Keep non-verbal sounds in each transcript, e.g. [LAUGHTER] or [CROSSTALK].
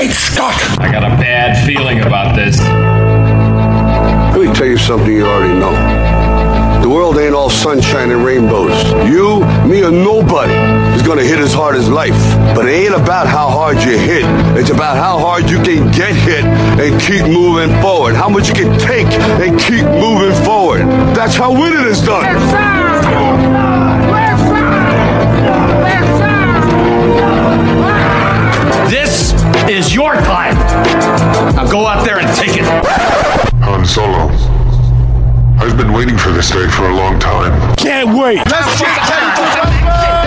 Great Scott! I got a bad feeling about this. Let me tell you something you already know. The world ain't all sunshine and rainbows. You, me, or nobody is gonna hit as hard as life. But it ain't about how hard you hit. It's about how hard you can get hit and keep moving forward. How much you can take and keep moving forward. That's how winning is done. Is your time. Now go out there and take it. Han Solo. I've been waiting for this day for a long time. Can't wait!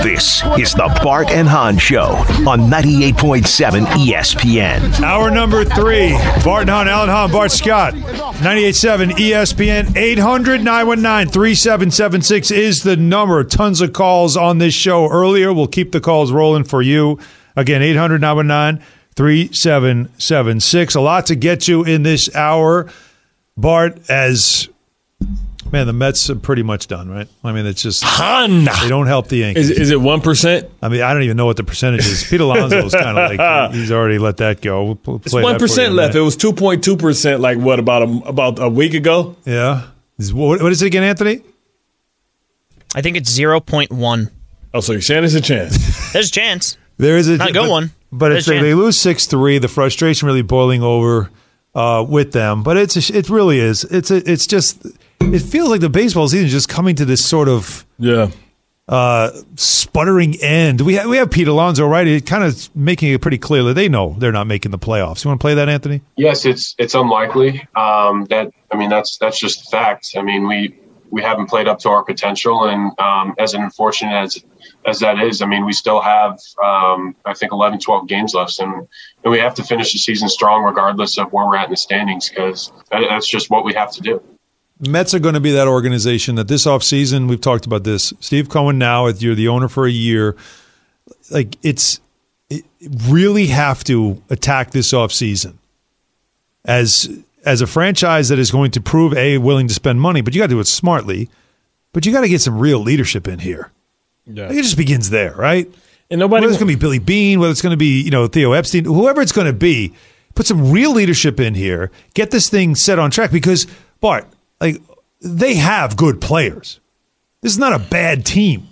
This is the Bart and Hahn Show on 98.7 ESPN. Hour number three. Bart and Hahn, Alan Hahn, Bart Scott. 98.7 ESPN. 800 919 3776 is the number. Tons of calls on this show earlier. We'll keep the calls rolling for you. Again, 800 919 3776. A lot to get you in this hour. Bart, as man, the Mets are pretty much done, right? I mean, it's just Han. they don't help the Yankees. Is, is it one percent? I mean, I don't even know what the percentage is. Pete Alonso is kind of like [LAUGHS] he's already let that go. We'll pl- It's one that for you percent in a left. It was two point two percent. Like what about a, about a week ago? Yeah. What what is it again, Anthony? I think it's 0.1. Oh, so you're saying there's a chance? [LAUGHS] There's a chance. There is a Not a good but, one. But it's a they, they lose six three. The frustration really boiling over uh, with them. But it's a, it really is. It's a, it's just it feels like the baseball season is just coming to this sort of yeah. uh, sputtering end. We have, we have Pete Alonso right. It kind of making it pretty clear that they know they're not making the playoffs. You want to play that, Anthony? Yes, it's it's unlikely. Um, that I mean, that's that's just a fact. I mean, we we haven't played up to our potential, and um, as unfortunate as as that is, I mean, we still have um, I think 11, 12 games left, and and we have to finish the season strong, regardless of where we're at in the standings, because that, that's just what we have to do. Mets are going to be that organization that this offseason, we've talked about this. Steve Cohen now, if you're the owner for a year, like it's it really have to attack this offseason as as a franchise that is going to prove a willing to spend money, but you got to do it smartly. But you got to get some real leadership in here. Yeah. Like, it just begins there, right? And nobody. Whether it's going to be Billy Beane, whether it's going to be you know Theo Epstein, whoever it's going to be, put some real leadership in here. Get this thing set on track because Bart, like they have good players. This is not a bad team.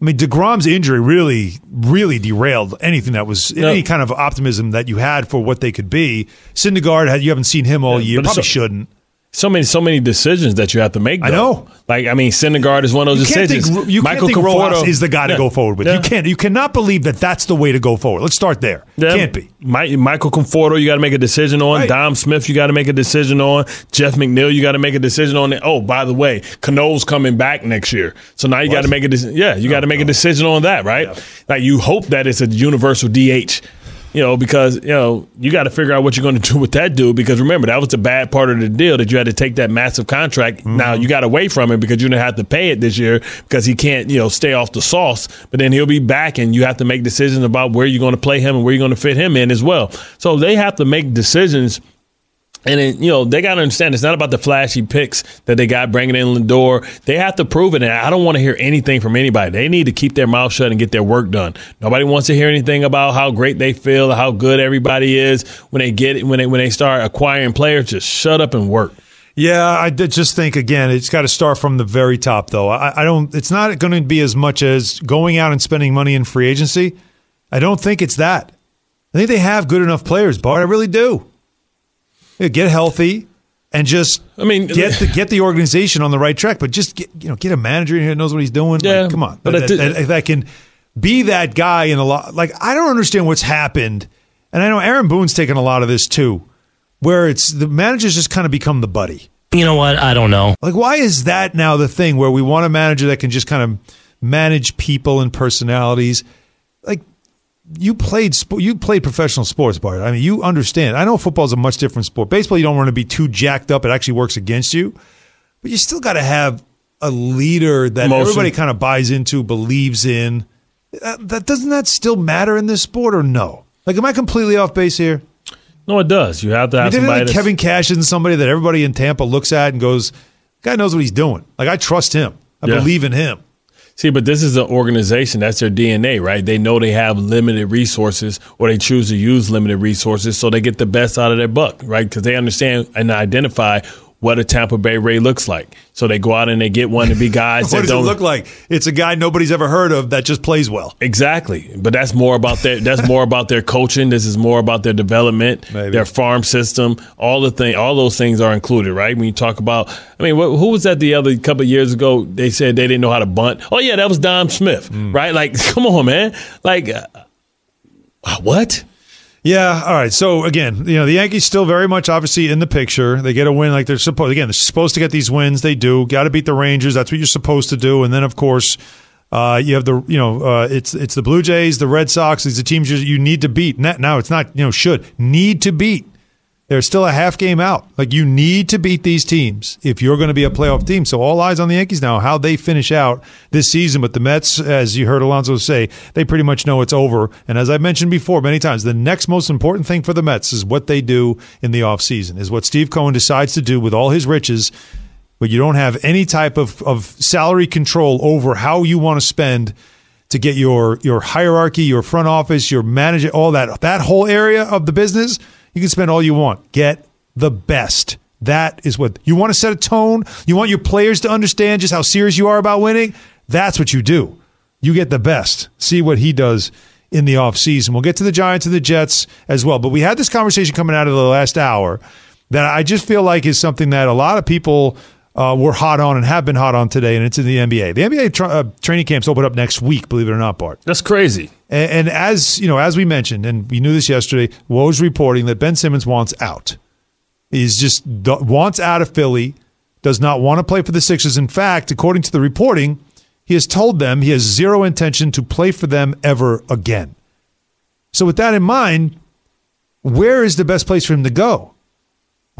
I mean, Degrom's injury really, really derailed anything that was No. any kind of optimism that you had for what they could be. Syndergaard, you haven't seen him all Yeah, year, probably so- shouldn't. So many, so many decisions that you have to make. I know. Like I mean, Syndergaard is one of You those can't decisions. think, you Michael can't think Conforto is the guy to Yeah. go forward with. Yeah. You can't. You cannot believe that that's the way to go forward. Let's start there. Yeah. Can't be. Mi- Michael Conforto, you got to make a decision on. Right. Dom Smith, you got to make a decision on. Jeff McNeil, you got to make a decision on. Oh, by the way, Cano's coming back next year, so now you got to make a decision. Yeah, you got to make a decision on that, right? Like you hope that it's a universal DH. You know, because you know you got to figure out what you're going [LAUGHS] to do with that dude. Because remember, that was the bad part of the deal that you had to take that massive contract. Mm-hmm. Now you got away from it because you didn't have to pay it this year because he can't, you know, stay off the sauce. But then he'll be back, and you have to make decisions about where you're going to play him and where you're going to fit him in as well. So they have to make decisions. And then, you know, they got to understand it's not about the flashy picks that they got bringing in Lindor. They have to prove it. And I don't want to hear anything from anybody. They need to keep their mouth shut and get their work done. Nobody wants to hear anything about how great they feel, how good everybody is when they get it, when they, when they start acquiring players. Just shut up and work. Yeah, I just think again, it's got to start from the very top, though. I, I don't. It's not going to be as much as going out and spending money in free agency. I don't think it's that. I think they have good enough players, Bart. I really do. Yeah, get healthy and just. I mean, get the get the organization on the right track, but just get you know get a manager in here that knows what he's doing. Yeah, Like, come on, but that, I did- that- that can be that guy in a lot. Like I don't understand what's happened, and I know Aaron Boone's taken a lot of this too, where it's the managers just kind of become the buddy. You know what? I don't know. Like, why is that now the thing where we want a manager that can just kind of manage people and personalities? Like, you played sp- you played professional sports, Bart. I mean, you understand. I know football is a much different sport. Baseball, you don't want to be too jacked up. It actually works against you, but you still got to have a leader that everybody kind of buys into, believes in. Uh, that doesn't that still matter in this sport or no? Like, am I completely off base here? No, it does. You have to I have mean, somebody. like Kevin Cash isn't somebody that everybody in Tampa looks at and goes, "Guy knows what he's doing." Like I trust him. I Yeah. believe in him. See, but this is an organization that's their DNA, right? They know they have limited resources, or they choose to use limited resources, so they get the best out of their buck, right? Because they understand and identify what a Tampa Bay Ray looks like. So they go out and they get one to be [LAUGHS] guys what that does it don't look like? It's a guy nobody's ever heard of that just plays well. Exactly, but that's more about their that's more about their coaching. This is more about their development, Maybe. their farm system. All the thing, all those things are included, right? When you talk about, I mean, wh- who was that the other couple of years ago? They said they didn't know how to bunt. Oh yeah, that was Dom Smith, Mm. right? Like, [LAUGHS] come on, man. Like, uh, what? Yeah. All right. So again, you know, the Yankees still very much obviously in the picture. They get a win like they're supposed. Again, they're supposed to get these wins. They do. Got to beat the Rangers. That's what you're supposed to do. And then of course, uh, you have the you know uh, it's it's the Blue Jays, the Red Sox. These are teams you, you need to beat. Now now it's not you know should need to beat. They're still a half game out. Like you need to beat these teams if you're going to be a playoff team. So all eyes on the Yankees now, how they finish out this season. But the Mets, as you heard Alonso say, they pretty much know it's over. And as I mentioned before many times, the next most important thing for the Mets is what they do in the offseason, is what Steve Cohen decides to do with all his riches. But you don't have any type of, of salary control over how you want to spend to get your your hierarchy, your front office, your manager, all that that whole area of the business. You can spend all you want. Get the best. That is what you want to set a tone. You want your players to understand just how serious you are about winning. That's what you do. You get the best. See what he does in the offseason. We'll get to the Giants and the Jets as well. But we had this conversation coming out of the last hour that I just feel like is something that a lot of people uh, were hot on and have been hot on today, and it's in the NBA. The NBA tra- uh, training camps open up next week, believe it or not, Bart. That's crazy. And, and as you know, as we mentioned, and we knew this yesterday, Woj reporting that Ben Simmons wants out. He's just wants out of Philly. Does not want to play for the Sixers. In fact, according to the reporting, he has told them he has zero intention to play for them ever again. So, with that in mind, where is the best place for him to go?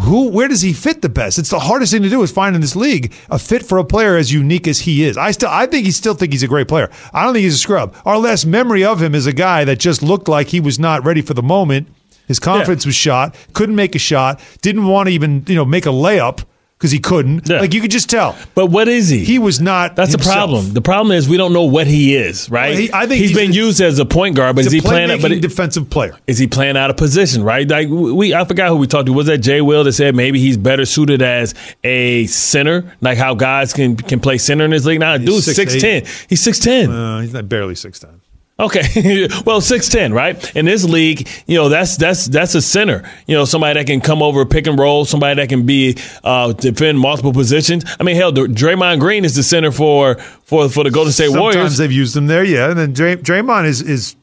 Who, where does he fit the best? It's the hardest thing to do is find in this league a fit for a player as unique as he is. I still, I think he still think he's a great player. I don't think he's a scrub. Our last memory of him is a guy that just looked like he was not ready for the moment. His confidence was shot. Couldn't make a shot. Didn't want to even, you know, make a layup because he couldn't. Yeah. Like you could just tell. But what is he? He was not. That's the problem. The problem is we don't know what he is, right? Well, he- I think he's he's been a- used as a point guard, but He's is he playing? But playmaking it- defensive player. is he playing out of position? Right? Like we, I forgot who we talked to. Was that Jay Will that said maybe he's better suited as a center, like how guys can can play center in this league? Now, dude's 6'8". six ten. He's six ten. Uh, he's not barely six ten. Okay, [LAUGHS] well, six ten, right? In this league, you know that's that's that's a center. You know, somebody that can come over, pick and roll, somebody that can be uh, defend multiple positions. I mean, hell, Draymond Green is the center for for for the Golden State Sometimes Warriors. they've used him there, yeah. And then Dray- Draymond is is.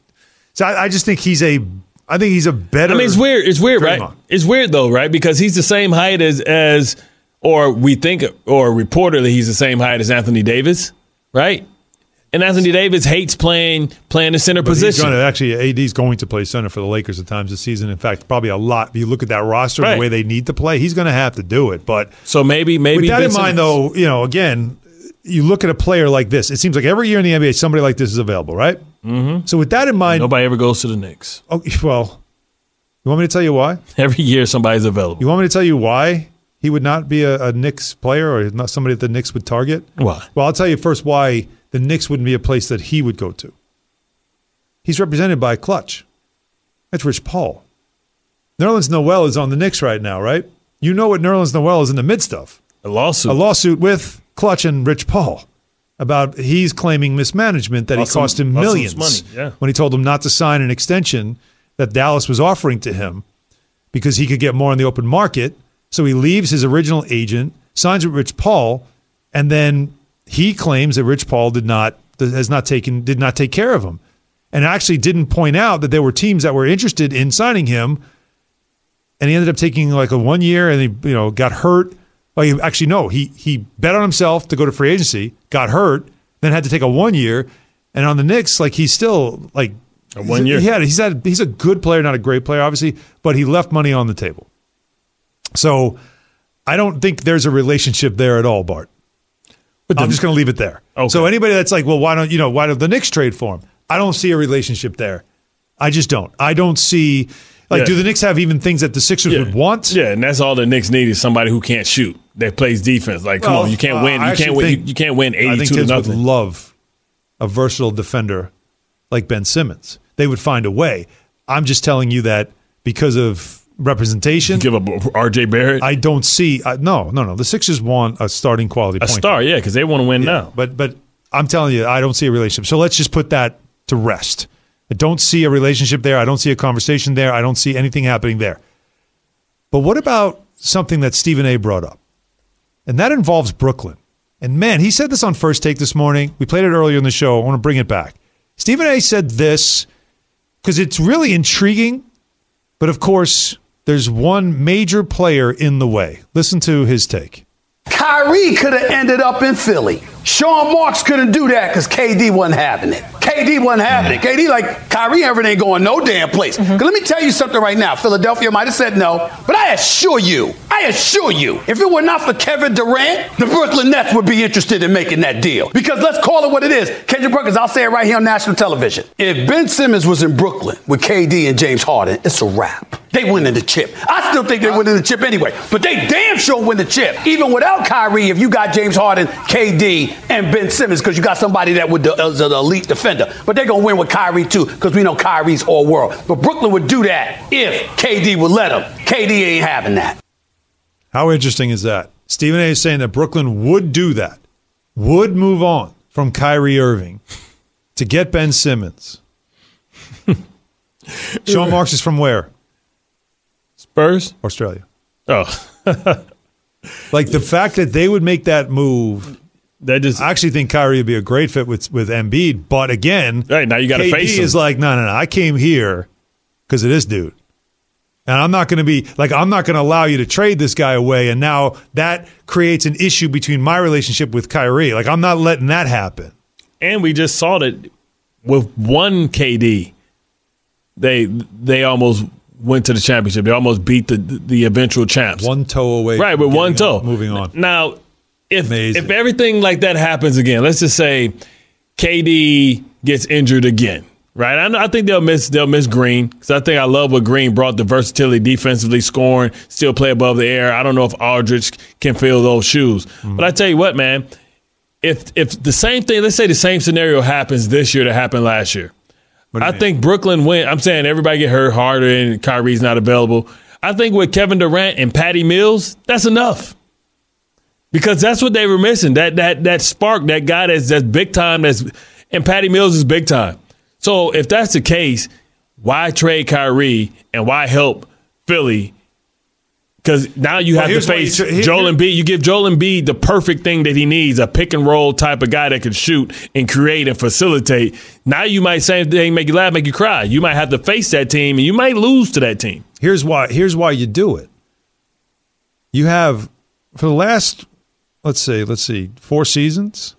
So I, I just think he's a. I think he's a better. I mean, it's weird. It's weird, right? It's weird though, right? Because he's the same height as as, or we think, or reportedly he's the same height as Anthony Davis, right? And Anthony Davis hates playing playing the center But he's position. gonna- actually, AD's going to play center for the Lakers at times this season. In fact, probably a lot. If you look at that roster, Right. the way they need to play, he's going to have to do it. But so maybe maybe with that Ben in mind, though, you know, again, you look at a player like this. It seems like every year in the NBA, somebody like this is available, right? Mm-hmm. So with that in mind, nobody ever goes to the Knicks. oh, [LAUGHS] well, you want me to tell you why? [LAUGHS] Every year somebody's available. You want me to tell you why he would not be a, a Knicks player or not somebody that the Knicks would target? Why? Well, I'll tell you first why the Knicks wouldn't be a place that he would go to. He's represented by Clutch. That's Rich Paul. Nerlens Noel is on the Knicks right now, right? You know what Nerlens Noel is in the midst of A lawsuit. a lawsuit with Clutch and Rich Paul about he's claiming mismanagement that Lost he cost him millions money, yeah. when he told him not to sign an extension that Dallas was offering to him because he could get more on the open market. So he leaves his original agent, signs with Rich Paul, and then he claims that Rich Paul did not has not taken did not take care of him, and actually didn't point out that there were teams that were interested in signing him. And he ended up taking like a one year, and he you know got hurt. Well, actually no, he he bet on himself to go to free agency, got hurt, then had to take a one year, and on the Knicks, like he's still like A one year. He had he's had he's a good player, not a great player, obviously, but he left money on the table. So I don't think there's a relationship there at all, Bart. But I'm just going to leave it there. Okay. So anybody that's like, well, why don't you know why don't the Knicks trade for him? I don't see a relationship there. I just don't. I don't see like Yeah. do the Knicks have even things that the Sixers yeah. would want? Yeah, and that's all the Knicks need is somebody who can't shoot that plays defense. Like, come Well, on, you can't uh, win. You can't win. think- You, you can't win eighty-two to Thibs would nothing. love a versatile defender like Ben Simmons. They would find a way. I'm just telling you that because of representation. Give up R.J. Barrett. I don't see. Uh, no, no, no. The Sixers want a starting quality. a point star, yeah, because they want to win Yeah, now. But but I'm telling you, I don't see a relationship. So let's just put that to rest. I don't see a relationship there. I don't see a conversation there. I don't see anything happening there. But what about something that Stephen A. brought up? And that involves Brooklyn. And man, he said this on First Take this morning. We played it earlier in the show. I want to bring it back. Stephen A. said this because it's really intriguing. But of course, there's one major player in the way. Listen to his take. Kyrie could have ended up in Philly. Sean Marks couldn't do that because KD wasn't having it. KD wasn't having it. KD like Kyrie Irving ain't going no damn place. Mm-hmm. 'Cause let me tell you something right now. Philadelphia might have said no, but I assure you, I assure you, if it were not for Kevin Durant, the Brooklyn Nets would be interested in making that deal. Because let's call it what it is. Kendrick Perkins, I'll say it right here on national television. If Ben Simmons was in Brooklyn with KD and James Harden, it's a wrap. They win in the chip. I still think they win in the chip anyway, but they damn sure win the chip. Even without Kyrie, if you got James Harden, KD, and Ben Simmons, because you got somebody that would uh, is an elite defender. But they're gonna win with Kyrie too, because we know Kyrie's all world. But Brooklyn would do that if KD would let them. KD ain't having that. How interesting is that? Stephen A is saying that Brooklyn would do that, would move on from Kyrie Irving to get Ben Simmons. [LAUGHS] Sean Marks is from where? Spurs? Australia. Oh, [LAUGHS] Like the fact that they would make that move. That just I actually think Kyrie would be a great fit with with Embiid, but again, Right, now you gotta face him. is like, no, no, no. I came here because of this dude, and I'm not going to be like, I'm not going to allow you to trade this guy away, and now that creates an issue between my relationship with Kyrie. Like, I'm not letting that happen. and we just saw that with one KD, they they almost went to the championship. They almost beat the the eventual champs. One toe away, right with one toe. on- moving on. Now, if Amazing. if everything like that happens again, let's just say KD gets injured again. Right, I, know, I think they'll miss they'll miss Green because I think I love what Green brought the versatility defensively, scoring, still play above the air. I don't know if Aldridge can fill those shoes, Mm-hmm. but I tell you what, man, if if the same thing, let's say the same scenario happens this year that happened last year, I mean? think Brooklyn win. I'm saying everybody get hurt Harden and Kyrie's not available. I think with Kevin Durant and Patty Mills, that's enough. Because that's what they were missing. That that that spark, that guy that's that's big time, that's and Patty Mills is big time. So if that's the case, why trade Kyrie and why help Philly? Because now you Well, have to face tra- here- Joel Embiid. You give Joel Embiid the perfect thing that he needs, a pick and roll type of guy that can shoot and create and facilitate. Now you might say thing make you laugh, make you cry. You might have to face that team and you might lose to that team. Here's why. Here's why you do it. You have for the last, let's see, let's see, four seasons.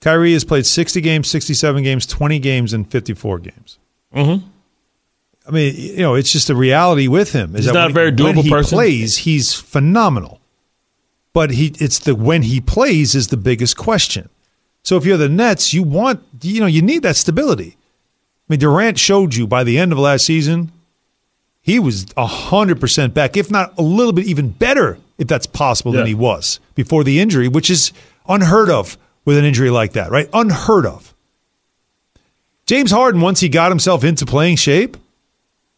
Kyrie has played 60 games, 67 games, 20 games, and 54 games. Mm-hmm. I mean, you know, it's just a reality with him. Is He's that not when a very he, when he person. plays, he's phenomenal. But he, it's the when he plays is the biggest question. So if you're the Nets, you want, you know, you need that stability. I mean, Durant showed you by the end of last season, he was 100% back, if not a little bit even better, if that's possible, than he was before the injury, which is unheard of with an injury like that, right? Unheard of. James Harden, once he got himself into playing shape,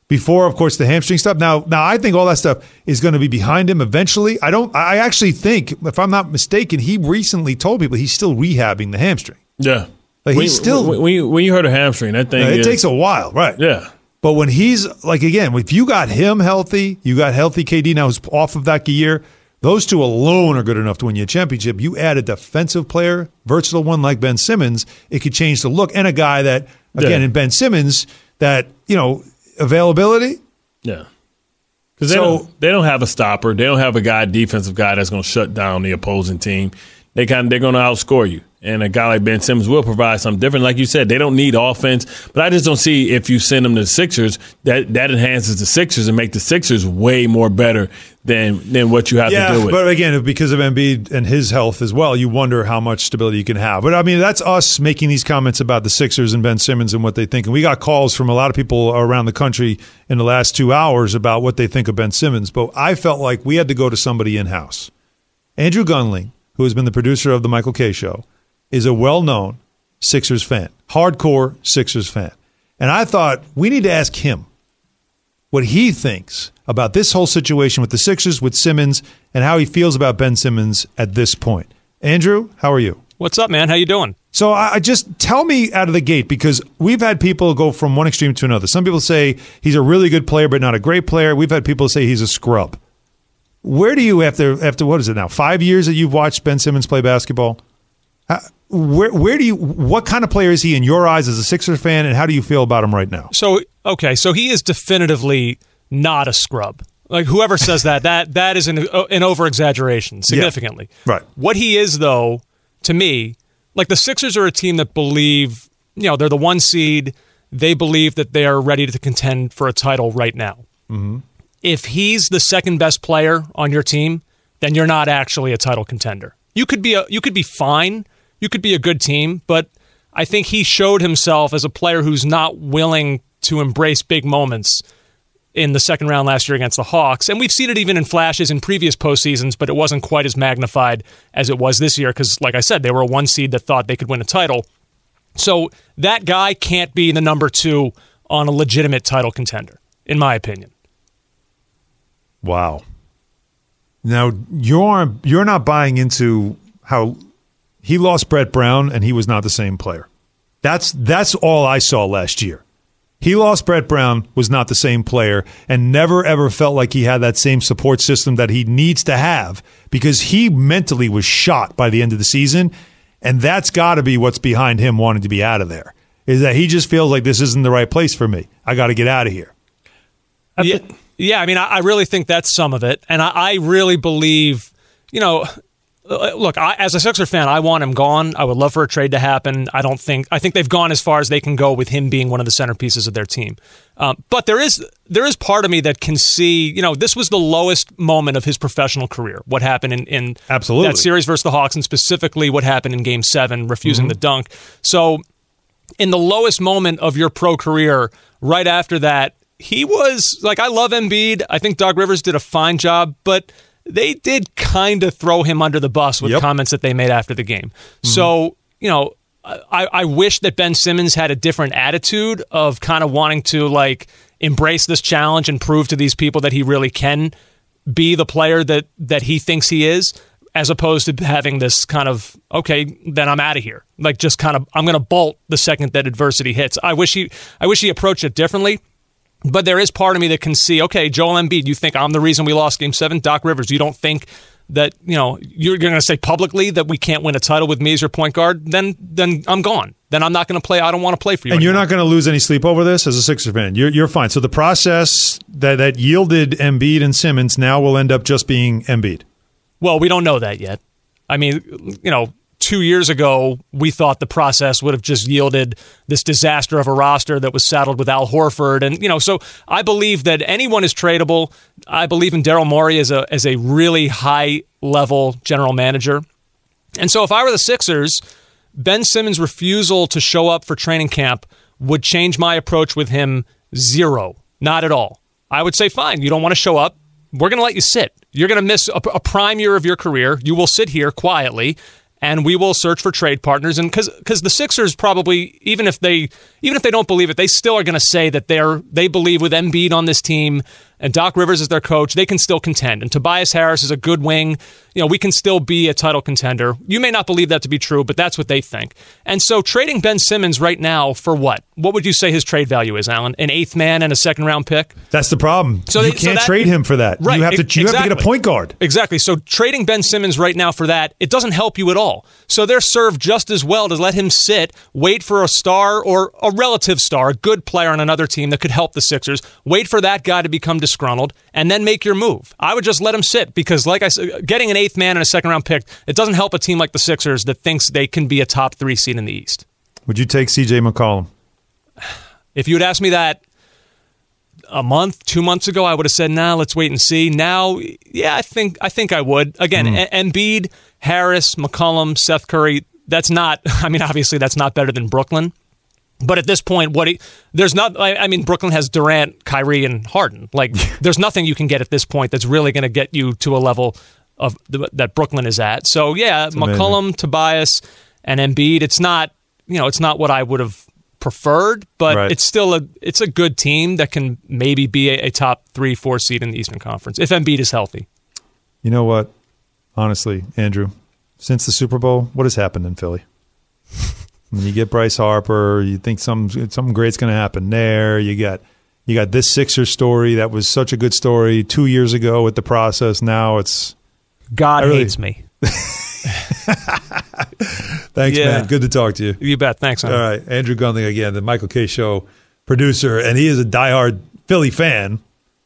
before, of course, the hamstring stuff. Now, now I think all that stuff is going to be behind him eventually. I don't. I actually think, if I'm not mistaken, he recently told people he's still rehabbing the hamstring. Yeah. Like, when, he's still- when, you, heard a hamstring, that thing Now, it is- takes a while, right? Yeah. But when he's like again, if you got him healthy, you got healthy KD now who's off of that year. Those two alone are good enough to win you a championship. You add a defensive player, versatile one like Ben Simmons, it could change the look. And a guy that, again, Yeah. in Ben Simmons, that you know availability. Yeah. Because they, So- don't, they don't have a stopper. They don't have a guy, defensive guy, that's going to shut down the opposing team. They kind of, they're going to outscore you. And a guy like Ben Simmons will provide something different. Like you said, they don't need offense. But I just don't see if you send them to the Sixers, that, that enhances the Sixers and make the Sixers way more better than than what you have to do with. but again, because of Embiid and his health as well, you wonder how much stability you can have. But I mean, that's us making these comments about the Sixers and Ben Simmons and what they think. And we got calls from a lot of people around the country in the last two hours about what they think of Ben Simmons. But I felt like we had to go to somebody in house. Andrew Gundling, who has been the producer of the Michael Kay Show, is a well known, Sixers fan, hardcore Sixers fan. And I thought we need to ask him what he thinks about this whole situation with the Sixers, with Simmons, and how he feels about Ben Simmons at this point. Andrew, how are you? What's up, man? How you doing? So I just tell me out of the gate because we've had people go from one extreme to another. Some people say he's a really good player but not a great player. We've had people say he's a scrub. Where do you after after what is it now? Five years that you've watched Ben Simmons play basketball. How, where where do you what kind of player is he in your eyes as a Sixers fan, and how do you feel about him right now? So, okay, so he is definitively not a scrub. Like whoever says that, that that is an an over exaggeration significantly. Right. What he is, though, to me, like the Sixers are a team that believe, you know, they're the one seed. They believe that they are ready to contend for a title right now. Mm-hmm. If he's the second best player on your team, then you're not actually a title contender. You could be a, you could be fine. You could be a good team, but I think he showed himself as a player who's not willing to embrace big moments in the second round last year against the Hawks. And we've seen it even in flashes in previous postseasons, but it wasn't quite as magnified as it was this year because, like I said, they were a one seed that thought they could win a title. So that guy can't be the number two on a legitimate title contender, in my opinion. Wow. Now you're you're not buying into how he lost Brett Brown and he was not the same player. That's that's all I saw last year. He lost Brett Brown, was not the same player, and never ever felt like he had that same support system that he needs to have because he mentally was shot by the end of the season. And that's got to be what's behind him wanting to be out of there. Is that he just feels like this isn't the right place for me. I got to get out of here. Yeah, yeah, I mean, I, I really think that's some of it, and I, I really believe, you know, look, I, as a Sixer fan, I want him gone. I would love for a trade to happen. I don't think I think they've gone as far as they can go with him being one of the centerpieces of their team. Um, but there is there is part of me that can see, you know, this was the lowest moment of his professional career. What happened in, in Absolutely. that series versus the Hawks, and specifically what happened in Game Seven, refusing Mhm. the dunk. So, in the lowest moment of your pro career, right after that, he was like, I love Embiid. I think Doc Rivers did a fine job, but they did kind of throw him under the bus with comments that they made after the game. Mm-hmm. So, you know, I, I wish that Ben Simmons had a different attitude of kind of wanting to like embrace this challenge and prove to these people that he really can be the player that that he thinks he is as opposed to having this kind of okay then I'm out of here. Like just kind of I'm going to bolt the second that adversity hits. I wish he I wish he approached it differently but there is part of me that can see okay Joel Embiid you think I'm the reason we lost game 7 Doc Rivers you don't think that you know you're going to say publicly that we can't win a title with me as your point guard then then I'm gone then I'm not going to play I don't want to play for you And you're not going to lose any sleep over this as a Sixer fan. You're, you're fine. So the process that, that yielded Embiid and Simmons now will end up just being Embiid. Well, we don't know that yet. I mean, you know, two years ago, we thought the process would have just yielded this disaster of a roster that was saddled with Al Horford. And, you know, so I believe that anyone is tradable. I believe in Daryl Morey as a, as a really high level general manager. And so if I were the Sixers, Ben Simmons' refusal to show up for training camp would change my approach with him zero. Not at all. I would say, fine, you don't want to show up. We're going to let you sit. You're going to miss a, a prime year of your career. You will sit here quietly and we will search for trade partners. And cuz the Sixers probably even if they even if they don't believe it they still are going to say that they're they believe with Embiid on this team and Doc Rivers is their coach they can still contend and Tobias Harris is a good wing you know we can still be a title contender you may not believe that to be true but that's what they think and so trading Ben Simmons right now for what what would you say his trade value is Alan an eighth man and a second round pick That's the problem. So you they- so can't that- trade him for that. Right, You have to. You have to get a point guard. Exactly. So trading Ben Simmons right now for that, it doesn't help you at all. So they're served just as well to let him sit, wait for a star or a relative star, a good player on another team that could help the Sixers, wait for that guy to become disgruntled, and then make your move. I would just let him sit because, like I said, getting an eighth man and a second round pick, it doesn't help a team like the Sixers that thinks they can be a top three seed in the East. Would you take C.J. McCollum? [SIGHS] If you had asked me that a month, two months ago, I would have said, "Nah, let's wait and see." Now, yeah, I think I think I would. Again, Hmm. E- Embiid, Harris, McCollum, Seth Curry. That's not. [LAUGHS] I mean, obviously, that's not better than Brooklyn. But at this point, what he, there's not. I, I mean, Brooklyn has Durant, Kyrie, and Harden. Like, there's nothing you can get at this point that's really going to get you to a level of the, that Brooklyn is at. So yeah, amazing. McCollum, Tobias, and Embiid. It's not. you know, it's not what I would have preferred, but Right. it's still a it's a good team that can maybe be a, a top three, four seed in the Eastern Conference if Embiid is healthy. You know what? Honestly, Andrew, since the Super Bowl, what has happened in Philly? When you get Bryce Harper, you think some something great's going to happen there. You got you got this Sixer story that was such a good story two years ago with the process. Now it's God really- hates me. [LAUGHS] thanks, Yeah. man. Good to talk to you. You bet. Thanks. All man. right, Andrew Gundling again, the Michael Kay Show producer, and he is a diehard Philly fan.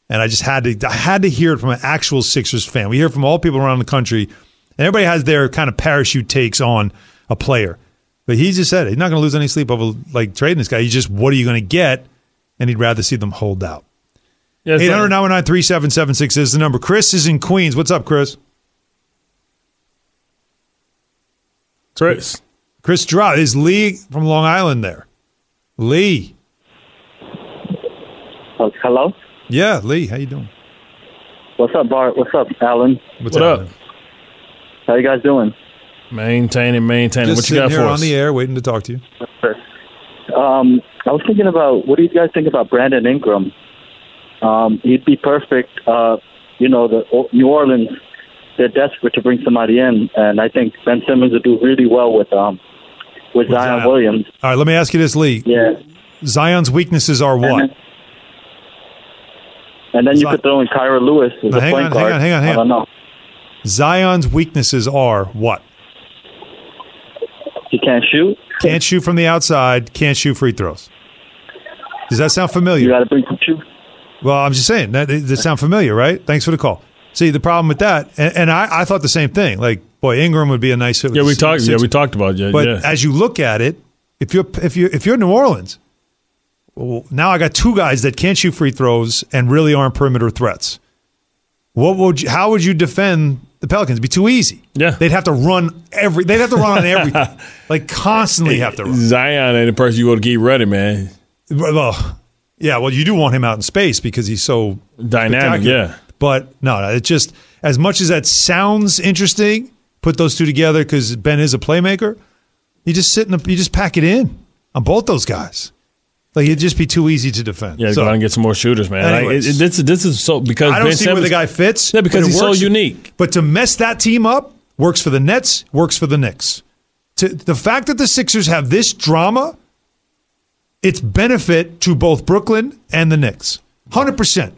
And I just had to, I had to hear it from an actual Sixers fan. We hear from all people around the country, and everybody has their kind of parachute takes on a player. But he just said it. he's not going to lose any sleep over like trading this guy. He's just, what are you going to get? And he'd rather see them hold out. Yeah, it's Eight like- hundred nine one nine three seven seven six is the number. Chris is in Queens. What's up, Chris? Chris. Chris Draw is Lee from Long Island there. Lee. Oh, hello. Yeah, Lee. How you doing? What's up, Bart? What's up, Alan? What's What happening? up? How you guys doing? Maintaining, maintaining. Just what you got sitting for here us? on the air, waiting to talk to you. Um, I was thinking about what do you guys think about Brandon Ingram? Um, he'd be perfect. Uh, you know, the New Orleans, they're desperate to bring somebody in, and I think Ben Simmons would do really well with um with, With Zion, Zion. Williams. All right, let me ask you this, Lee. Yeah, Zion's weaknesses are what? And, and then you Zion- could throw in Kira Lewis as Now, a hang point on, hang on, hang on, hang I don't on. know. Zion's weaknesses are what? He can't shoot. Can't shoot from the outside, can't shoot free throws. Does that sound familiar? You got to bring some shoot. Well, I'm just saying that does that sound familiar, right? Thanks for the call. See, the problem with that, and, and I, I thought the same thing. Like, boy, Ingram would be a nice fit. Yeah, we talked. Yeah, we talked about it. But yeah. as you look at it, if you're if you if you're New Orleans, well, now I got two guys that can't shoot free throws and really aren't perimeter threats. What would you, how would you defend the Pelicans? It'd be too easy. Yeah. they'd have to run every. They'd have to run on everything, [LAUGHS] like constantly have to run. Zion ain't the person you want to keep ready, man. Well, yeah. Well, you do want him out in space because he's so Dynamic, yeah. But no, no, it's just as much as that sounds interesting. Put those two together because Ben is a playmaker. You just sit in, the, you just pack it in on both those guys. Like it'd just be too easy to defend. Yeah, So, go out and get some more shooters, man. Like, it, it- this, this is so because I don't Ben see where the guy fits. Yeah, because it he's so unique. But to mess that team up works for the Nets, works for the Knicks. To, the fact that the Sixers have this drama, it's benefit to both Brooklyn and the Knicks. Hundred percent.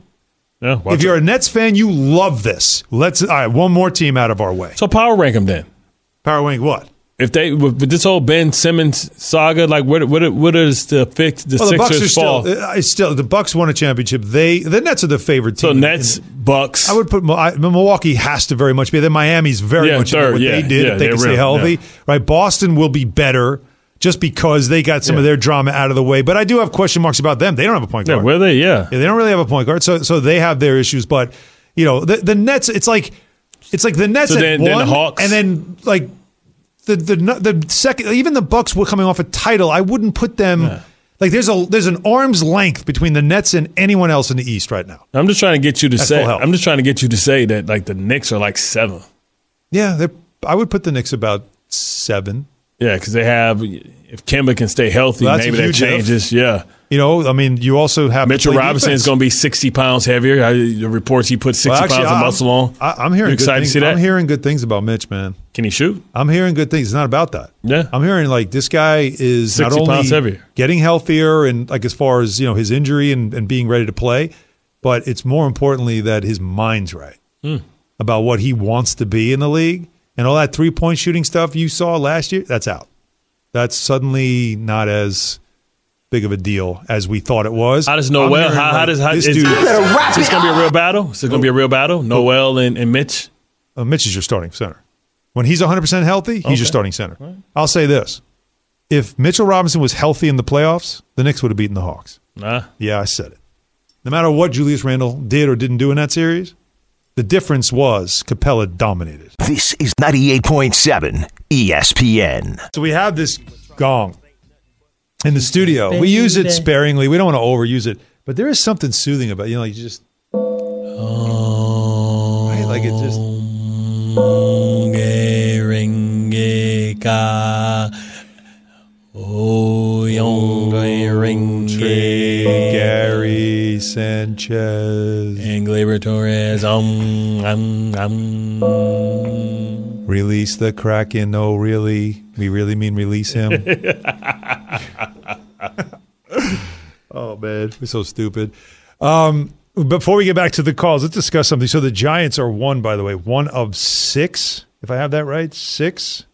Yeah, If you're a Nets fan, you love this. Let's all right. One more team out of our way. So power rank them then. Power rank what? If they with, with this whole Ben Simmons saga, like what what what is the fix the Well, the Bucks are Sixers still. fall? uh, It's still the Bucks won a championship. They the Nets are the favorite team. So. Nets, Bucks. I would put I- Milwaukee has to very much be. Then Miami's very Yeah, much third, what yeah, they did yeah, if they can stay healthy. yeah. Right, Boston will be better just because they got some of their drama out of the way. But I do have question marks about them. They don't have a point yeah, guard. where they? Yeah, Yeah, they don't really have a point guard, so so they have their issues. But you know, the the Nets, it's like it's like the Nets So at then- one, then the Hawks? and then like the the the second, even the Bucks were coming off a title. I wouldn't put them like there's a there's an arm's length between the Nets and anyone else in the East right now. I'm just trying to get you to That's say. I'm just trying to get you to say that like the Knicks are like seven. Yeah, I would put the Knicks about seven. Yeah, because they have if Kemba can stay healthy, Well, maybe that huge if. changes. Yeah, You know, I mean, you also have Mitchell Robinson defense. is going to be 60 pounds heavier. I, the reports he put 60 Well, actually, pounds of I'm- muscle on. I, I'm hearing You excited things. to see that? I'm hearing good things about Mitch, man. Can he shoot? I'm hearing good things. It's not about that. Yeah. I'm hearing like this guy is not 60 only getting healthier and like as far as you know his injury and, and being ready to play, but it's more importantly that his mind's right Hmm. about what he wants to be in the league and all that three point shooting stuff you saw last year. That's out. That's suddenly not as big of a deal as we thought it was. How does I'm Noel? hearing, How, how like, does how, this is, dude? is this going to be a real battle? Is it going to be a real battle? Noel and, and Mitch. Uh, Mitch is your starting center. When he's 100% healthy, he's Okay. your starting center. I'll say this. If Mitchell Robinson was healthy in the playoffs, the Knicks would have beaten the Hawks. Nah. Yeah, I said it. No matter what Julius Randle did or didn't do in that series, the difference was Capela dominated. This is 98.7 ESPN. So we have this gong in the studio. We use it sparingly. We don't want to overuse it, but there is something soothing about it. you know you just oh, right? like it just oh, Sanchez. And Gleyber Torres. Um, um, um. Release the Kraken. No, really. We really mean release him. [LAUGHS] [LAUGHS] oh, man. We're so stupid. Um, before we get back to the calls, let's discuss something. So the Giants are one, by the way, one of six, if I have that right. Six?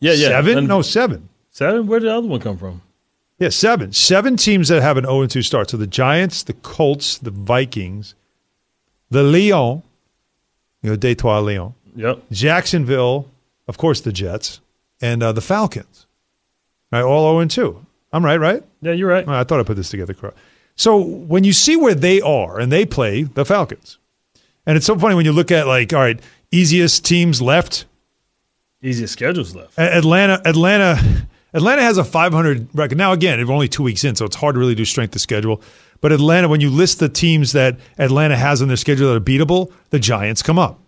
Yeah, yeah. Seven? And- no, seven. Seven? Where did the other one come from? Yeah, seven. Seven teams that have an 0 2 start. So the Giants, the Colts, the Vikings, the Leon, you know, Detroit Leon, Yep. Jacksonville, of course, the Jets, and uh, the Falcons. Right, all 0 2. I'm right, right? Yeah, you're right. I thought I put this together correct. So when you see where they are, and they play the Falcons, and it's so funny when you look at like, all right, easiest teams left, Easiest schedules left. Atlanta, Atlanta, Atlanta has a 500 record. Now, again, we're only two weeks in, so it's hard to really do strength of schedule. But Atlanta, when you list the teams that Atlanta has on their schedule that are beatable, the Giants come up.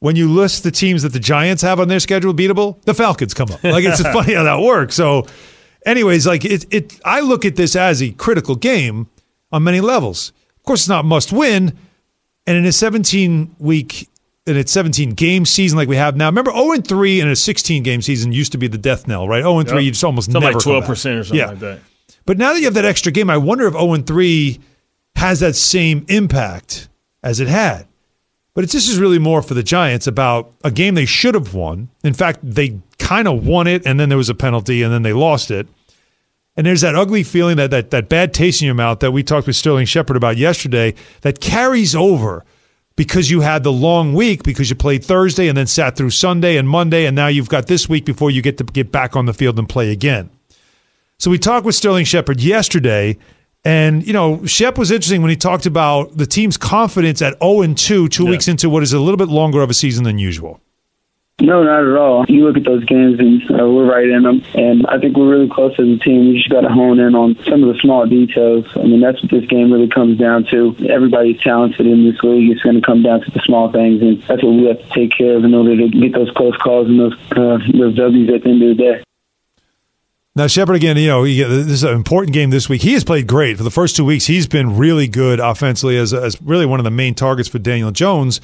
When you list the teams that the Giants have on their schedule beatable, the Falcons come up. Like it's [LAUGHS] funny how that works. So, anyways, like it, it, I look at this as a critical game on many levels. Of course, it's not must win, and in a 17 week in its 17 game season like we have now. Remember 0 and 3 in a 16 game season used to be the death knell, right? 0 and 3 Yep. you just almost Something never like 12% or something yeah. like that. But now that you have that extra game, I wonder if 0 and 3 has that same impact as it had. But it's, this is really more for the Giants about a game they should have won. In fact, they kind of won it, and then there was a penalty, and then they lost it. And there's that ugly feeling, that, that, that bad taste in your mouth that we talked with Sterling Shepard about yesterday that carries over because you had the long week because you played Thursday and then sat through Sunday and Monday, and now you've got this week before you get to get back on the field and play again. So we talked with Sterling Shepard yesterday, and you know, Shep was interesting when he talked about the team's confidence at 0 and 2, two weeks into what is a little bit longer of a season than usual. No, not at all. You look at those games, and uh, we're right in them. And I think we're really close as a team. We just got to hone in on some of the small details. I mean, that's what this game really comes down to. Everybody's talented in this league. It's going to come down to the small things, and that's what we have to take care of in order to get those close calls and those uh, those W's at the end of the day. Now, Shepard, again, you know, he- this is an important game this week. He has played great. For the first two weeks, he's been really good offensively as, as really one of the main targets for Daniel Jones.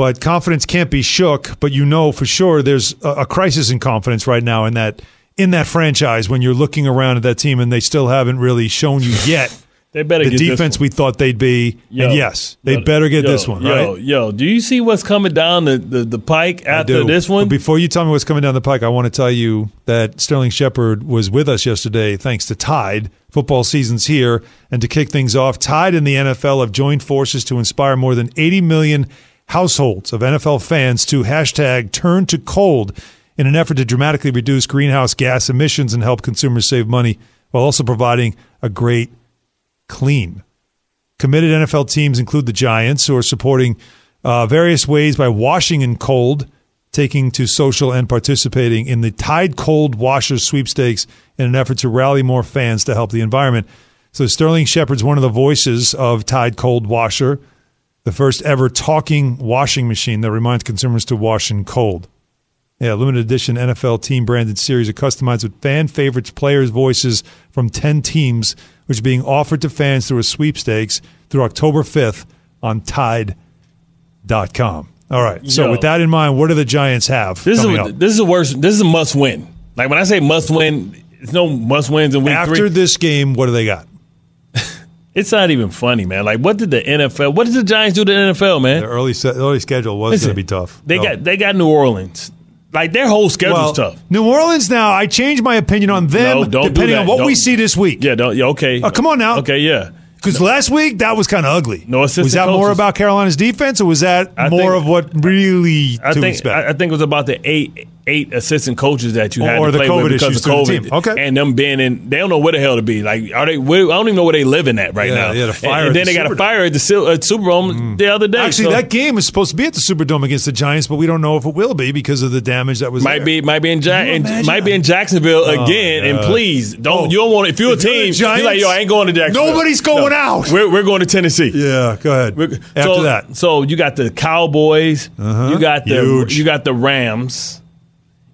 But confidence can't be shook. But you know for sure there's a, a crisis in confidence right now in that in that franchise when you're looking around at that team and they still haven't really shown you yet [LAUGHS] They better the defense we thought they'd be. Yo, and yes, they yo, better get yo, this one, yo, right? Yo, do you see what's coming down the, the, the pike after this one? But before you tell me what's coming down the pike, I want to tell you that Sterling Shepard was with us yesterday thanks to Tide. Football season's here. And to kick things off, Tide and the NFL have joined forces to inspire more than 80 million households of NFL fans to hashtag turn to cold in an effort to dramatically reduce greenhouse gas emissions and help consumers save money while also providing a great clean. Committed NFL teams include the Giants, who are supporting uh, various ways by washing in cold, taking to social, and participating in the Tide Cold Washers sweepstakes in an effort to rally more fans to help the environment. So Sterling Shepard's one of the voices of Tide Cold Washer, the first ever talking washing machine that reminds consumers to wash in cold. Yeah, limited edition NFL team branded series are customized with fan favorites, players' voices from 10 teams, which are being offered to fans through a sweepstakes through October 5th on Tide.com. All right. So, Yo. with that in mind, what do the Giants have this is a, up? this is a worst. This is a must win. Like when I say must win, it's no must wins in week After three. this game, what do they got? It's not even funny, man. Like what did the NFL? What did the Giants do to the NFL, man? The early se- early schedule was going to be tough. They No. got they got New Orleans. Like their whole schedule's well, tough. New Orleans now, I changed my opinion on them No, depending on what Don't- we see this week. Yeah, don't, yeah, okay. Oh, come on now. Okay, yeah. Because last week that was kind of ugly. No assistant Was that more about Carolina's defense, or was that I more think- of what really I to think expect? I, I think it was about the eight eight assistant coaches that you had or to play COVID with because of COVID. Okay. and them being in, they don't know where the hell to be. Like, are they? Where, I don't even know where they living at right Yeah, now. yeah, the fire and, and then the they got a fire at the uh, Superdome the other day. Actually, so that game is supposed to be at the Superdome against the Giants, but we don't know if it will be because of the damage that was might there. be might be in, ja- in might be in Jacksonville Oh, again. And please don't Oh. you don't want if you're a If you're team you're like yo I ain't going to Jacksonville. nobody's going out. We're, we're going to Tennessee. Yeah, go ahead. We're- After so, that, so you got the Cowboys, Uh-huh. you got the Huge. you got the Rams,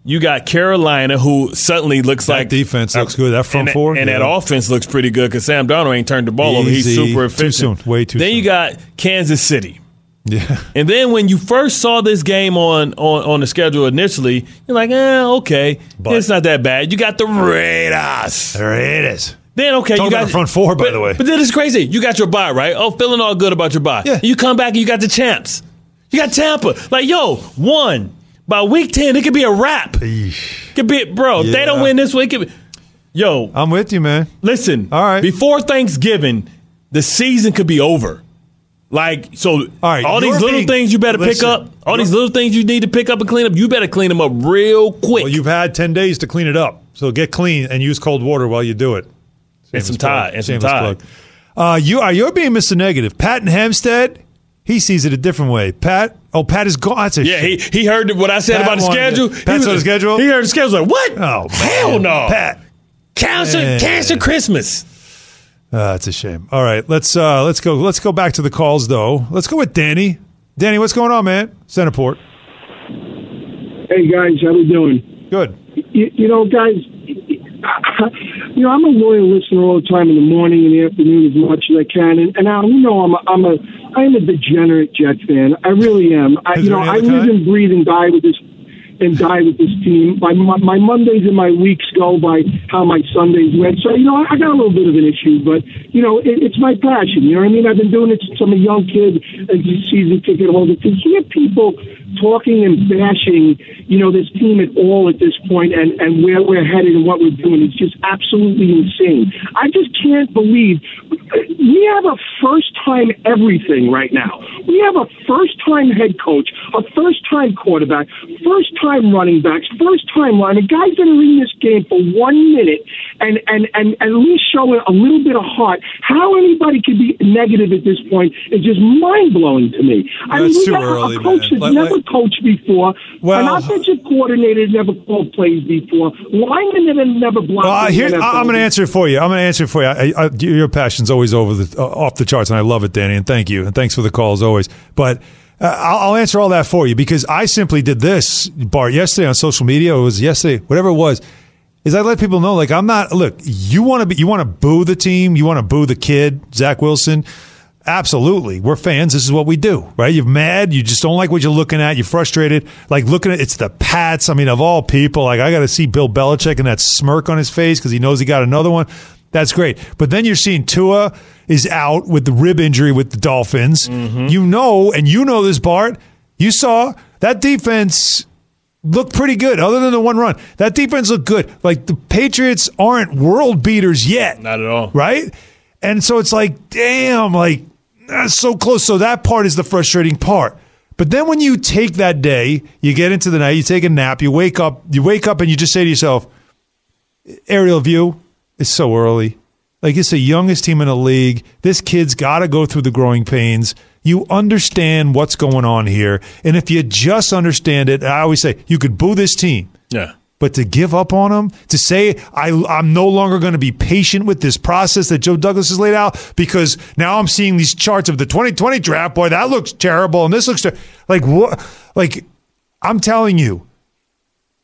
You got Carolina, who suddenly looks That like defense looks good. That front and, four, and yeah. that offense looks pretty good because Sam Darnold ain't turned the ball over. He's Easy. super Too efficient. soon. Way too Then soon. you got Kansas City. Yeah. And then when you first saw this game on on, on the schedule initially, you're like, eh, okay, but it's not that bad. You got the Raiders. There it is. Then okay, Talk you about got the front four, by but, the way. But then it's crazy. You got your bye, right? Oh, feeling all good about your bye. Yeah. You come back and you got the champs. You got Tampa. Like, yo, one by week ten, it could be a wrap. Could be, bro. If they don't win this week, it could be, yo, I'm with you, man. listen. All right. Before Thanksgiving, the season could be over. Like so, all, right, all these little being- things you better listen, pick up. All these little things you need to pick up and clean up. You better clean them up real quick. Well, you've had 10 days to clean it up. So get clean and use cold water while you do it. And some. Tide, and some Tide. Uh, you are you're being Mr. Negative. Pat and Hempstead, he sees it a different way. Pat, oh, Pat is gone. That's a Yeah, he shit. he heard what I said Pat about the wanted schedule. it. He Pat was- saw the schedule? He heard the schedule. Like what? Oh, hell man. no, Pat. Cancer, Man. cancer Christmas. Uh, that's a shame. All right, let's uh, let's go. Let's go back to the calls though. Let's go with Danny. Danny, what's going on, man? Centerport. Hey guys, how we doing? Good. You, you know, guys, you know, I'm a loyal listener all the time in the morning and the afternoon as much as I can. And, and Al, you know, I'm a, I'm a I'm a degenerate Jet fan. I really am. I, Is you know, I live and breathe and die with this and die with this team. My, my my Mondays and my weeks go by how my Sundays went. So you know, I, got a little bit of an issue, but you know, it, it's my passion. You know what I mean? I've been doing it since I'm a young kid, a season ticket holder. To hear people talking and bashing, you know, this team at all at this point and and where we're headed and what we're doing is just absolutely insane. I just can't believe we have a first time everything right now. We have a first time head coach, a first time quarterback, first time running backs, first time lineman, guys that are in this game for one minute and, and, and at least showing a little bit of heart. How anybody could be negative at this point is just mind blowing to me. I mean, That's too early, a coach man. Like- never like- coached before, Well- an offensive coordinator that's never called plays before, linemen that have never blocked. Well, here, I'm going to answer it for you. I'm going to answer it for you. I, I, your passion's always over the uh, off the charts, and I love it, Danny. And thank you, and thanks for the call as always. But uh, I'll, I'll answer all that for you because I simply did this, Bart, yesterday on social media. It was yesterday, whatever it was. Is I let people know, like I'm not. Look, you want to be, you want to boo the team, you want to boo the kid, Zach Wilson. Absolutely. We're fans. This is what we do, right? You're mad. You just don't like what you're looking at. You're frustrated. Like looking at it's the Pats. I mean, of all people, like I got to see Bill Belichick and that smirk on his face because he knows he got another one. That's great. But then you're seeing Tua is out with the rib injury with the Dolphins. Mm-hmm. You know, and you know this, Bart. You saw that defense looked pretty good, other than the one run. That defense looked good. Like the Patriots aren't world beaters yet. Not at all. Right? And so it's like, damn, like that's so close. So that part is the frustrating part. But then when you take that day, you get into the night, you take a nap, you wake up, you wake up and you just say to yourself, aerial view, it's so early. Like it's the youngest team in the league. This kid's got to go through the growing pains. You understand what's going on here. And if you just understand it, I always say you could boo this team. Yeah. But to give up on them, to say I, I'm no longer going to be patient with this process that Joe Douglas has laid out because now I'm seeing these charts of the 2020 draft. Boy, that looks terrible, and this looks ter- like what? Like I'm telling you,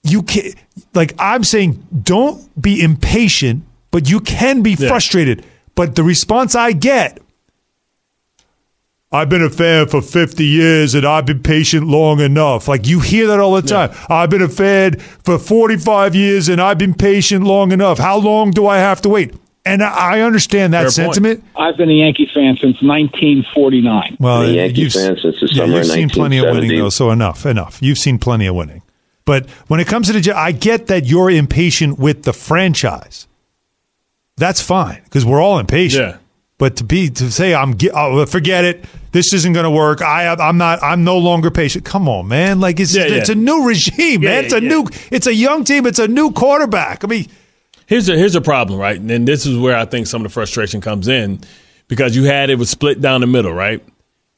you can't. like I'm saying, don't be impatient, but you can be frustrated. But the response I get I've been a fan for 50 years and I've been patient long enough. Like you hear that all the time. I've been a fan for 45 years and I've been patient long enough. How long do I have to wait? And I I understand that sentiment. I've been a Yankee fan since 1949. Well, Been a Yankee you've, fan since the yeah, summer you've of seen plenty of winning 1970. though, so enough, enough. You've seen plenty of winning. But when it comes to the, I get that you're impatient with the franchise. That's fine because we're all impatient. Yeah. But to be to say I'm oh, forget it, this isn't going to work. I I'm not. I'm no longer patient. Come on, man. Like it's Yeah, yeah. it's a new regime, Yeah, man. It's a yeah. new. It's a young team. It's a new quarterback. I mean, Here's a here's a problem, right? And this is where I think some of the frustration comes in because you had it was split down the middle, right?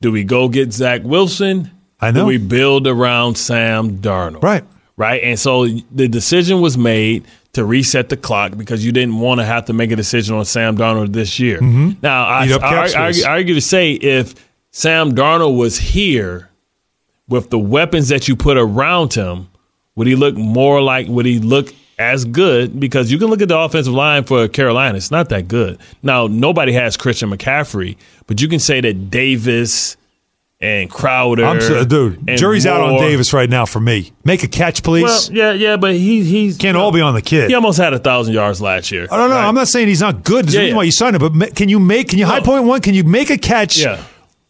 Do we go get Zach Wilson? I know. Do we build around Sam Darnold? Right. Right. And so the decision was made to reset the clock because you didn't want to have to make a decision on Sam Darnold this year. Mhm. Now, I, I, I, argue, I argue to say if Sam Darnold was here with the weapons that you put around him, Would he look more like? Would he look as good? Because you can look at the offensive line for Carolina; it's not that good. Now, nobody has Christian McCaffrey, but you can say that Davis and Crowder, I'm so, dude. and Jury's out on Davis right now for me. Make a catch, please. Well, yeah, yeah, but he he's Can't all be on the kid. He almost had a thousand yards last year. I don't know. Right. I'm not saying he's not good. There's Yeah, yeah. why you signed him. But can you make? Can you high point one? Can you make a catch? Yeah.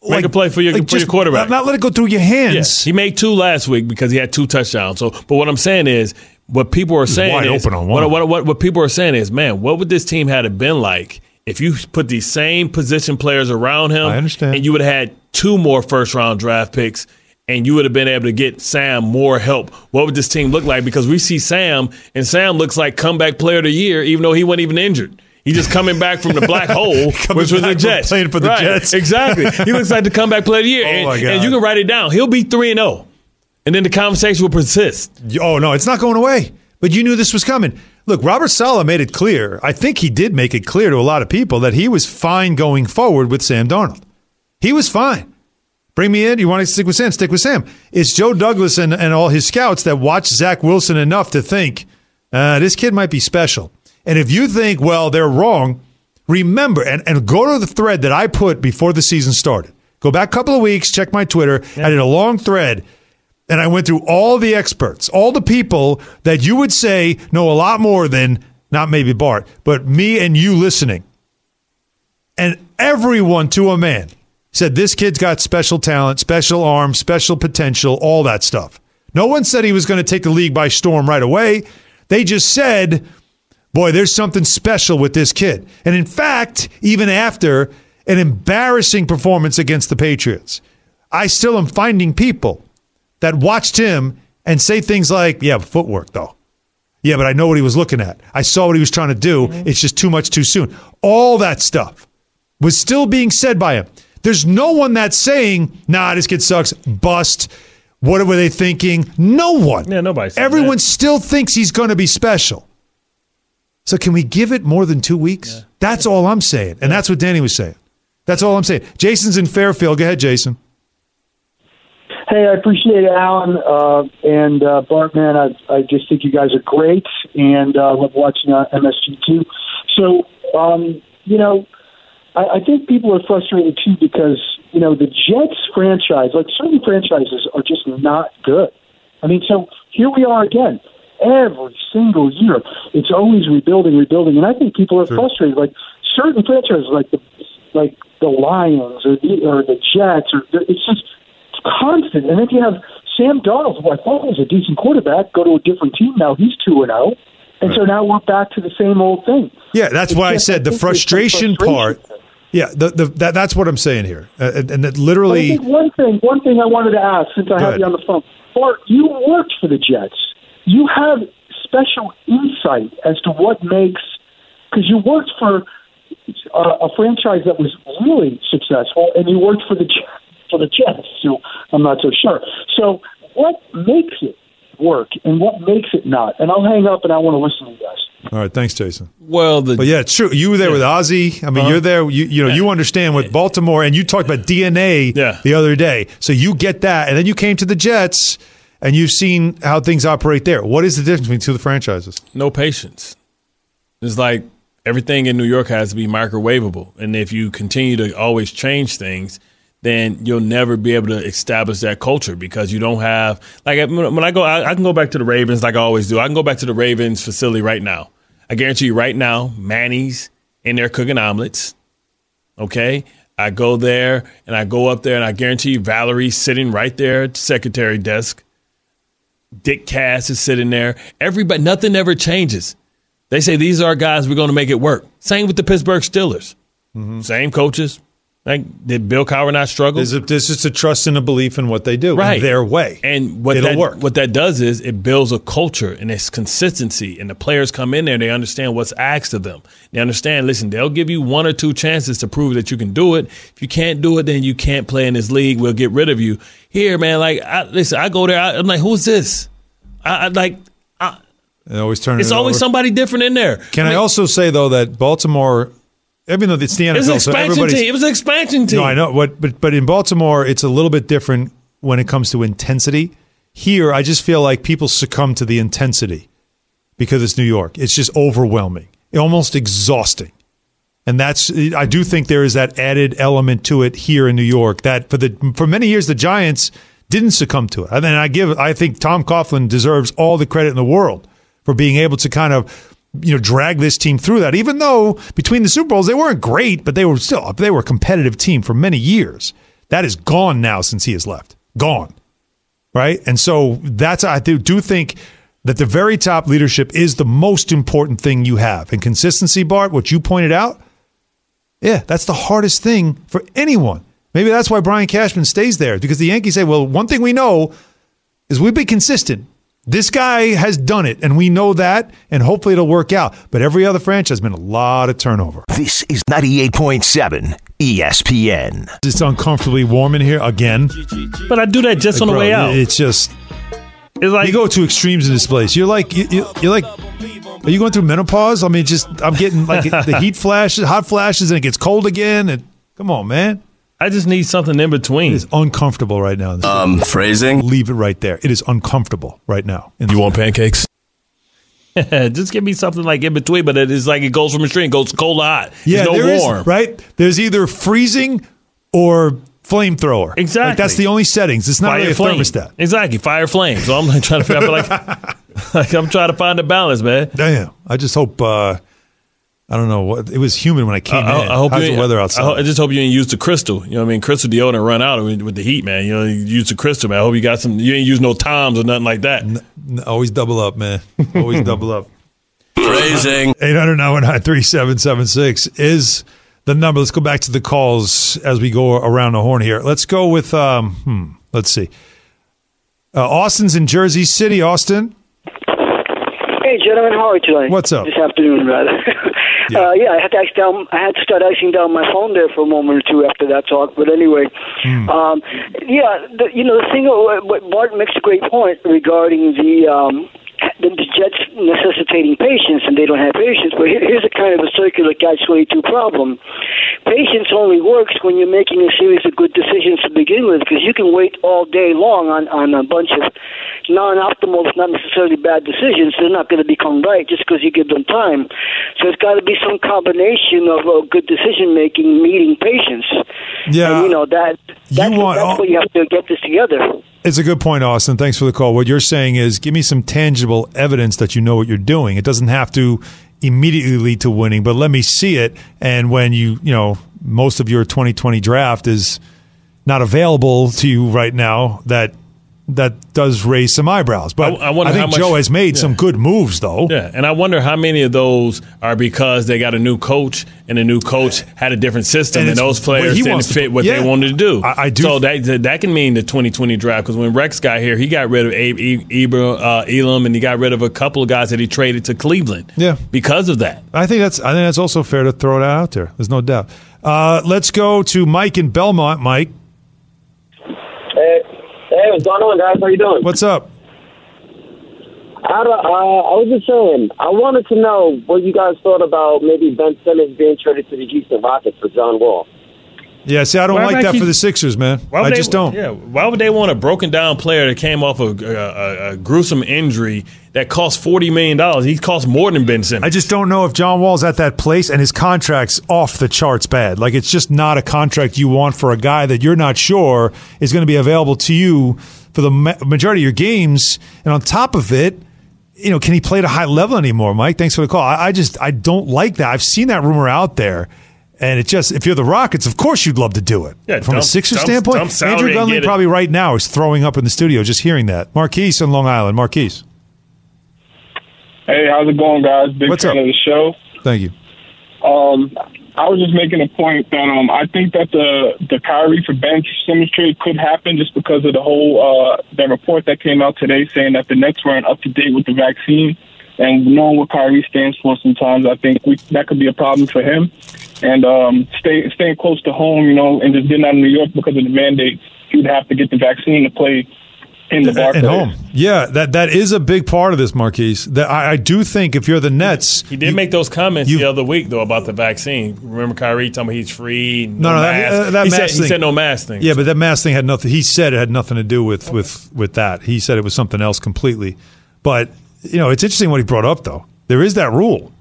Make a play for your, like for your quarterback. Not, not let it go through your hands. He made two last week because he had two touchdowns. So, but what I'm saying is, what people are saying wide is, open on what, what, what, what people are saying is, man, what would this team had it been like if you put these same position players around him? I understand. And you would have had two more first round draft picks. And you would have been able to get Sam more help. What would this team look like? Because we see Sam, and Sam looks like comeback player of the year, even though he wasn't even injured. He's just coming back from the black [LAUGHS] hole, which was the Jets. playing for the Right, Jets. Exactly. He looks like the comeback player of the year. [LAUGHS] Oh, and, my God. and you can write it down. He'll be 3 and 0. And then the conversation will persist. Oh no, it's not going away. But you knew this was coming. Look, Robert Saleh made it clear. I think he did make it clear to a lot of people that he was fine going forward with Sam Darnold. He was fine. Bring me in. You want to stick with Sam? Stick with Sam. It's Joe Douglas and, and all his scouts that watch Zach Wilson enough to think uh, this kid might be special. And if you think, well, they're wrong, remember and, and go to the thread that I put before the season started. Go back a couple of weeks, check my Twitter. I did a long thread and I went through all the experts, all the people that you would say know a lot more than not maybe Bart, but me and you listening. And everyone to a man said this kid's got special talent, special arms, special potential, all that stuff. No one said he was going to take the league by storm right away. They just said, boy, there's something special with this kid. And in fact, even after an embarrassing performance against the Patriots, I still am finding people that watched him and say things like, yeah, footwork though. Yeah, but I know what he was looking at. I saw what he was trying to do. Mm-hmm. It's just too much too soon. All that stuff was still being said by him. There's no one that's saying, nah, this kid sucks, bust. What were they thinking? No one. Yeah, nobody. Everyone that. still thinks he's going to be special. So can we give it more than two weeks? That's all I'm saying. And that's what Danny was saying. That's all I'm saying. Jason's in Fairfield. Go ahead, Jason. Hey, I appreciate it, Alan uh, and uh, Bart. Man, I, I just think you guys are great, and uh, love watching uh, MSG too. So, um, you know, I, I think people are frustrated too because you know the Jets franchise, like certain franchises, are just not good. I mean, so here we are again. Every single year, it's always rebuilding, rebuilding, and I think people are frustrated. Like certain franchises, like the like the Lions or the, or the Jets, or it's just constant. And then you have Sam Darnold, who I thought was a decent quarterback, go to a different team now. He's two and zero, and so now we're back to the same old thing. Yeah, that's It's why I just- said the think there's some frustration part. Yeah, the, the, that, that's what I'm saying here. Uh, and, and that I literally, think one thing, one thing I wanted to ask since I have ahead. you on the phone, Bart, you worked for the Jets. You have special insight as to what makes because you worked for uh, a franchise that was really successful, and you worked for the J- for the Jets. So I'm not so sure. So what makes it work, and what makes it not? And I'll hang up, and I want to listen to you guys. all right, thanks, Jason. Well, the, But yeah, it's true. You were there with Ozzie. I mean, Uh-huh. you're there. You you know you understand with Baltimore, and you talked about DNA Yeah. the other day. So you get that, and then you came to the Jets, and you've seen how things operate there. What is the difference between two of the franchises? no patience. It's like everything in New York has to be microwavable, and if you continue to always change things, then you'll never be able to establish that culture because you don't have like when I go, I, I can go back to the Ravens like I always do. I can go back to the Ravens facility right now. I guarantee you, right now, Manny's in there cooking omelets. Okay. I go there and I go up there and I guarantee you Valerie's sitting right there at the secretary desk. Dick Cass is sitting there. Everybody, nothing ever changes. They say these are our guys. We're going to make it work. Same with the Pittsburgh Steelers. Mm-hmm. Same coaches. Like, did Bill Cowher not struggle? There's, a, there's just a trust and a belief in what they do, in Right. their way. And what It'll that, work. what that does is it builds a culture and it's consistency. And the players come in there, they understand what's asked of them. They understand, listen, they'll give you one or two chances to prove that you can do it. If you can't do it, then you can't play in this league. We'll get rid of you. Here, man, like, I, listen, I go there, I, I'm like, who's this? I, I like, I, always turn. it's it always over. somebody different in there. Can I, also say though that Baltimore, even though it's the NFL, It was an expansion everybody's- team. It was an expansion team. No, I know. What, but but in Baltimore, it's a little bit different when it comes to intensity. Here, I just feel like people succumb to the intensity because it's New York. It's just overwhelming, almost exhausting. And that's I do think there is that added element to it here in New York that for the for many years the Giants didn't succumb to it. And then I give I think Tom Coughlin deserves all the credit in the world for being able to kind of you know drag this team through that. Even though between the Super Bowls they weren't great, but they were still they were a competitive team for many years. That is gone now since he has left. Gone. Right? And so that's I do, do think that the very top leadership is the most important thing you have. And consistency, Bart, what you pointed out, yeah, that's the hardest thing for anyone. Maybe that's why Brian Cashman stays there because the Yankees say, well, one thing we know is we've been consistent. This guy has done it, and we know that, and hopefully it'll work out. But every other franchise has been a lot of turnover. This is 98.7 ESPN. It's uncomfortably warm in here again. But I do that just on the Bro, way out. It's just It's like you go to extremes in this place. You're like you, you, you're like. Are you going through menopause? I mean, just I'm getting like [LAUGHS] the heat flashes, hot flashes, and it gets cold again. And come on, man. I just need something in between. It is uncomfortable right now. Um, phrasing. Leave it right there. It is uncomfortable right now. You want pancakes? [LAUGHS] just give me something like in between, but it is like it goes from extreme, goes cold to hot. Yeah, There's no there is, warm. right? There's either freezing or flamethrower. Exactly. Like that's the only settings. It's not Fire really a flame. thermostat. Exactly, fire flame. So I'm like trying to figure out like, [LAUGHS] like I'm trying to find a balance, man. Damn. I just hope. uh I don't know what it was humid when I came I, in. I hope How's you the ain't- weather I, outside? ho- I just hope you ain't used the crystal. You know what I mean? Crystal deodorant run out with, with the heat, man. You know, you use the crystal, man. I hope you got some. You ain't use no Toms or nothing like that. N- Always double up, man. [LAUGHS] Always double up. Phrasing. 800 3776 is the number. Let's go back to the calls as we go around the horn here. Let's go with, um, hmm, let's see. Uh, Austin's in Jersey City. Austin, Hey, gentlemen, how are you today? What's up? This afternoon, rather. [LAUGHS] yeah. Uh, yeah, I had to ice down. I had to start icing down my phone there for a moment or two after that talk. But anyway, Hmm. um, yeah, the, you know, the thing. uh, What Bart makes a great point regarding the. Um, the, the Jets necessitating patience, and they don't have patience. But here, here's a kind of a circular catch-22 problem. Patience only works when you're making a series of good decisions to begin with, because you can wait all day long on, on a bunch of non-optimal, not necessarily bad decisions. They're not going to become right just because you give them time. So it's got to be some combination of uh, good decision making meeting patience. Yeah. and, you know that that's, want- that's where you have to get this together. It's a good point, Austin. Thanks for the call. What you're saying is give me some tangible evidence that you know what you're doing. It doesn't have to immediately lead to winning, but let me see it. And when you, you know, most of your 2020 draft is not available to you right now, that that does raise some eyebrows. But I- I wonder think much- Joe has made some good moves, though. Yeah, and I wonder how many of those are because they got a new coach and the new coach had a different system And and, those players didn't wants to- fit what yeah. they wanted to do. I- I do- So that that- that can mean the 2020 draft because when Rex got here, he got rid of Abe, Ibra, uh, Elam and he got rid of a couple of guys that he traded to Cleveland. Yeah. because of that. I think that's I think that's also fair to throw that out there. There's no doubt. Uh, let's go to Mike in Belmont. Mike, hey, what's going on, guys? How you doing? what's up? I, uh, I was just saying, I wanted to know what you guys thought about maybe Ben Simmons being traded to the Houston Rockets for John Wall. Yeah, see, I don't Why like that keep- for the Sixers, man. I they- just don't. Yeah, why would they want a broken down player that came off a, a, a, a gruesome injury that cost forty million dollars? He cost more than Ben Simmons. I just don't know if John Wall's at that place and his contract's off the charts bad. Like it's just not a contract you want for a guy that you're not sure is going to be available to you for the ma- majority of your games. And on top of it, you know, can he play at a high level anymore, Mike? Thanks for the call. I, I just I don't like that. I've seen that rumor out there. And it just, if you're the Rockets, of course you'd love to do it. Yeah, From a Sixer dump- standpoint, dump salary Andrew Gundling get it. probably right now is throwing up in the studio just hearing that. Marquise in Long Island. Marquise. Hey, how's it going, guys? Big What's fan up? of the show. Thank you. Um, I was just making a point that um, I think that the the Kyrie for Ben Simmons trade could happen just because of the whole uh, the report that came out today saying that the Nets weren't up to date with the vaccine, and knowing what Kyrie stands for, sometimes I think we, that could be a problem for him. And um, stay, staying close to home, you know, and just getting out of New York because of the mandate, he would have to get the vaccine to play in the Barclays. At home. Yeah, that that is a big part of this, Marquise. That I, I do think if you're the Nets, He did make those comments the other week though about the vaccine. Remember Kyrie talking about he's free. no, No, no, mask. that, uh, that he, mask said, thing. he said no mask thing. Yeah, but that mask thing had nothing. He said it had nothing to do with with with that. He said it was something else completely. But you know, it's interesting what he brought up though. There is that rule.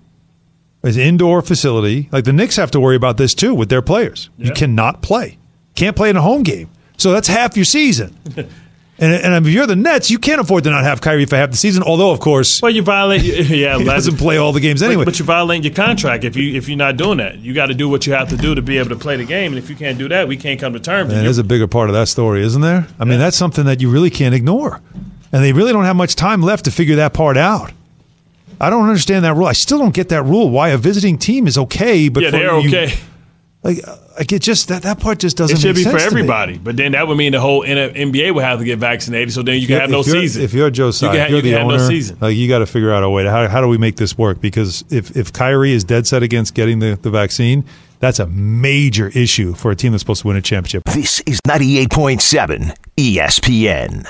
It's indoor facility. Like the Knicks have to worry about this too with their players. You cannot play. Can't play in a home game. So that's half your season. [LAUGHS] and, and if you're the Nets, you can't afford to not have Kyrie for half the season. Although, of course, well, you violate. [LAUGHS] Yeah, he doesn't play all the games anyway. But, you violate your contract if you if you're not doing that. You got to do what you have to do to be able to play the game. And if you can't do that, we can't come to terms. Man, there's a bigger part of that story, isn't there? I mean, that's something that you really can't ignore. And they really don't have much time left to figure that part out. I don't understand that rule. I still don't get that rule. Why a visiting team is okay, but yeah, they're you- okay. Like, like it just that that part just doesn't. It should make be for sense to everybody, but then that would mean the whole NBA would have to get vaccinated. So then you can If have no you're- season. If you're Joe Tsai, you can, you're you the owner, no season. like you got to figure out a way to how how do we make this work? Because if if Kyrie is dead set against getting the, the vaccine, that's a major issue for a team that's supposed to win a championship. This is 98.7 ESPN.